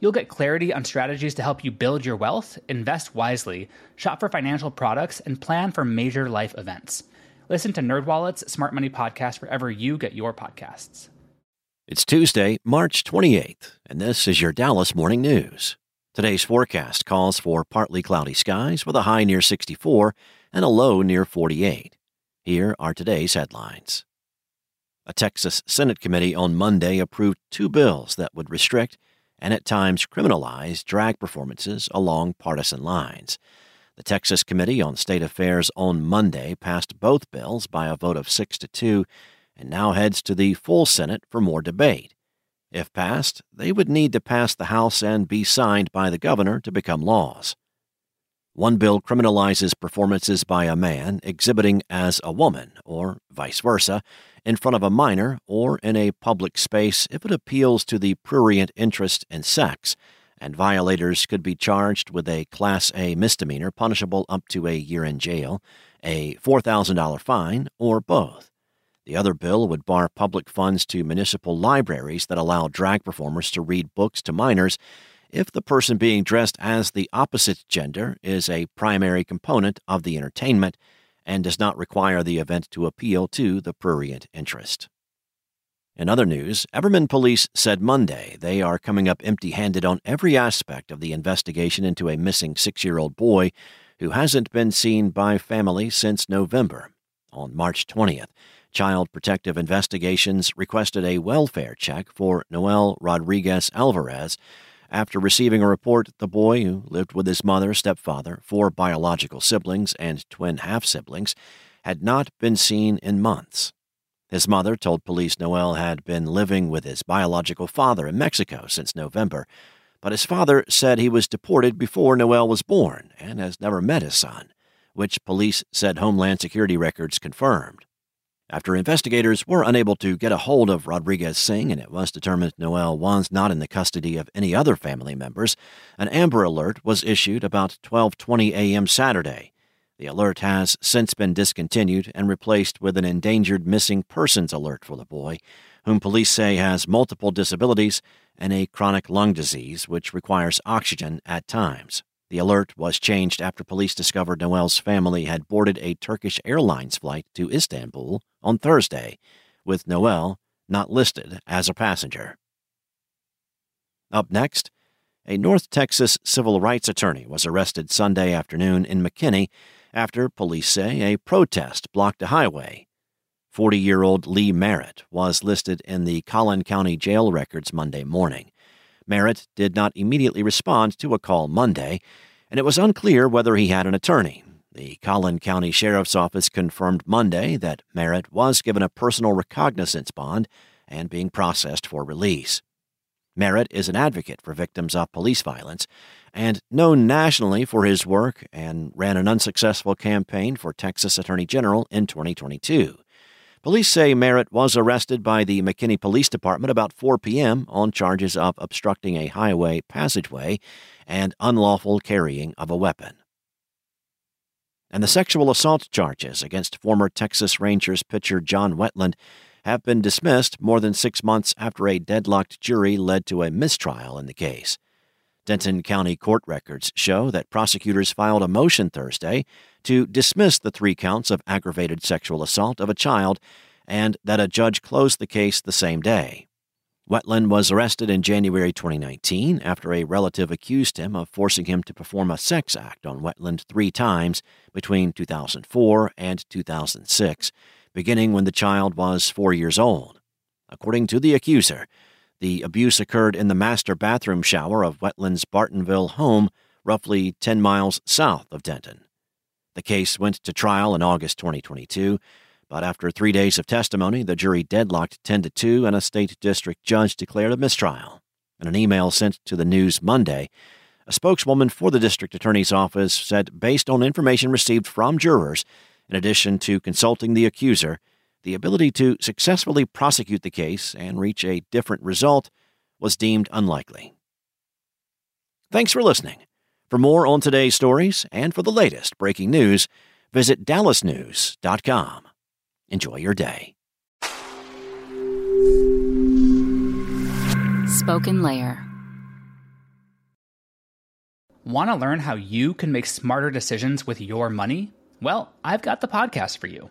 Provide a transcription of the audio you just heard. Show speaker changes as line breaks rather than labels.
You'll get clarity on strategies to help you build your wealth, invest wisely, shop for financial products, and plan for major life events. Listen to NerdWallet's Smart Money Podcast wherever you get your podcasts.
It's Tuesday, March 28th, and this is your Dallas Morning News. Today's forecast calls for partly cloudy skies with a high near 64 and a low near 48. Here are today's headlines. A Texas Senate committee on Monday approved two bills that would restrict and at times criminalize drag performances along partisan lines. The Texas Committee on State Affairs on Monday passed both bills by a vote of 6 to 2 and now heads to the full Senate for more debate. If passed, they would need to pass the House and be signed by the governor to become laws. One bill criminalizes performances by a man exhibiting as a woman, or vice versa, in front of a minor or in a public space if it appeals to the prurient interest in sex, and violators could be charged with a Class A misdemeanor punishable up to a year in jail, a $4,000 fine, or both. The other bill would bar public funds to municipal libraries that allow drag performers to read books to minors if the person being dressed as the opposite gender is a primary component of the entertainment and does not require the event to appeal to the prurient interest. In other news, Everman police said Monday they are coming up empty handed on every aspect of the investigation into a missing six year old boy who hasn't been seen by family since November. On March 20th, Child Protective Investigations requested a welfare check for Noel Rodriguez Alvarez after receiving a report the boy, who lived with his mother, stepfather, four biological siblings, and twin half siblings, had not been seen in months. His mother told police Noel had been living with his biological father in Mexico since November, but his father said he was deported before Noel was born and has never met his son, which police said Homeland Security records confirmed. After investigators were unable to get a hold of Rodriguez Singh and it was determined Noel was not in the custody of any other family members, an Amber Alert was issued about 12:20 a.m. Saturday. The alert has since been discontinued and replaced with an endangered missing persons alert for the boy, whom police say has multiple disabilities and a chronic lung disease which requires oxygen at times. The alert was changed after police discovered Noel's family had boarded a Turkish Airlines flight to Istanbul on Thursday, with Noel not listed as a passenger. Up next, a North Texas civil rights attorney was arrested Sunday afternoon in McKinney after police say a protest blocked a highway. 40 year old Lee Merritt was listed in the Collin County jail records Monday morning. Merritt did not immediately respond to a call Monday, and it was unclear whether he had an attorney. The Collin County Sheriff's Office confirmed Monday that Merritt was given a personal recognizance bond and being processed for release. Merritt is an advocate for victims of police violence and known nationally for his work and ran an unsuccessful campaign for Texas Attorney General in 2022. Police say Merritt was arrested by the McKinney Police Department about 4 p.m. on charges of obstructing a highway passageway and unlawful carrying of a weapon. And the sexual assault charges against former Texas Rangers pitcher John Wetteland have been dismissed more than six months after a deadlocked jury led to a mistrial in the case. Denton County court records show that prosecutors filed a motion Thursday to dismiss the three counts of aggravated sexual assault of a child and that a judge closed the case the same day. Wetteland was arrested in January 2019 after a relative accused him of forcing him to perform a sex act on Wetteland three times between 2004 and 2006, beginning when the child was four years old. According to the accuser, the abuse occurred in the master bathroom shower of Wetteland's Bartonville home, roughly 10 miles south of Denton. The case went to trial in August 2022, but after three days of testimony, the jury deadlocked 10 to 2 and a state district judge declared a mistrial. In an email sent to the news Monday, A spokeswoman for the district attorney's office said, based on information received from jurors, in addition to consulting the accuser, the ability to successfully prosecute the case and reach a different result was deemed unlikely. Thanks for listening. For more on today's stories and for the latest breaking news, visit dallasnews.com. Enjoy your day.
Spoken Layer.
Want to learn how you can make smarter decisions with your money? Well, I've got the podcast for you.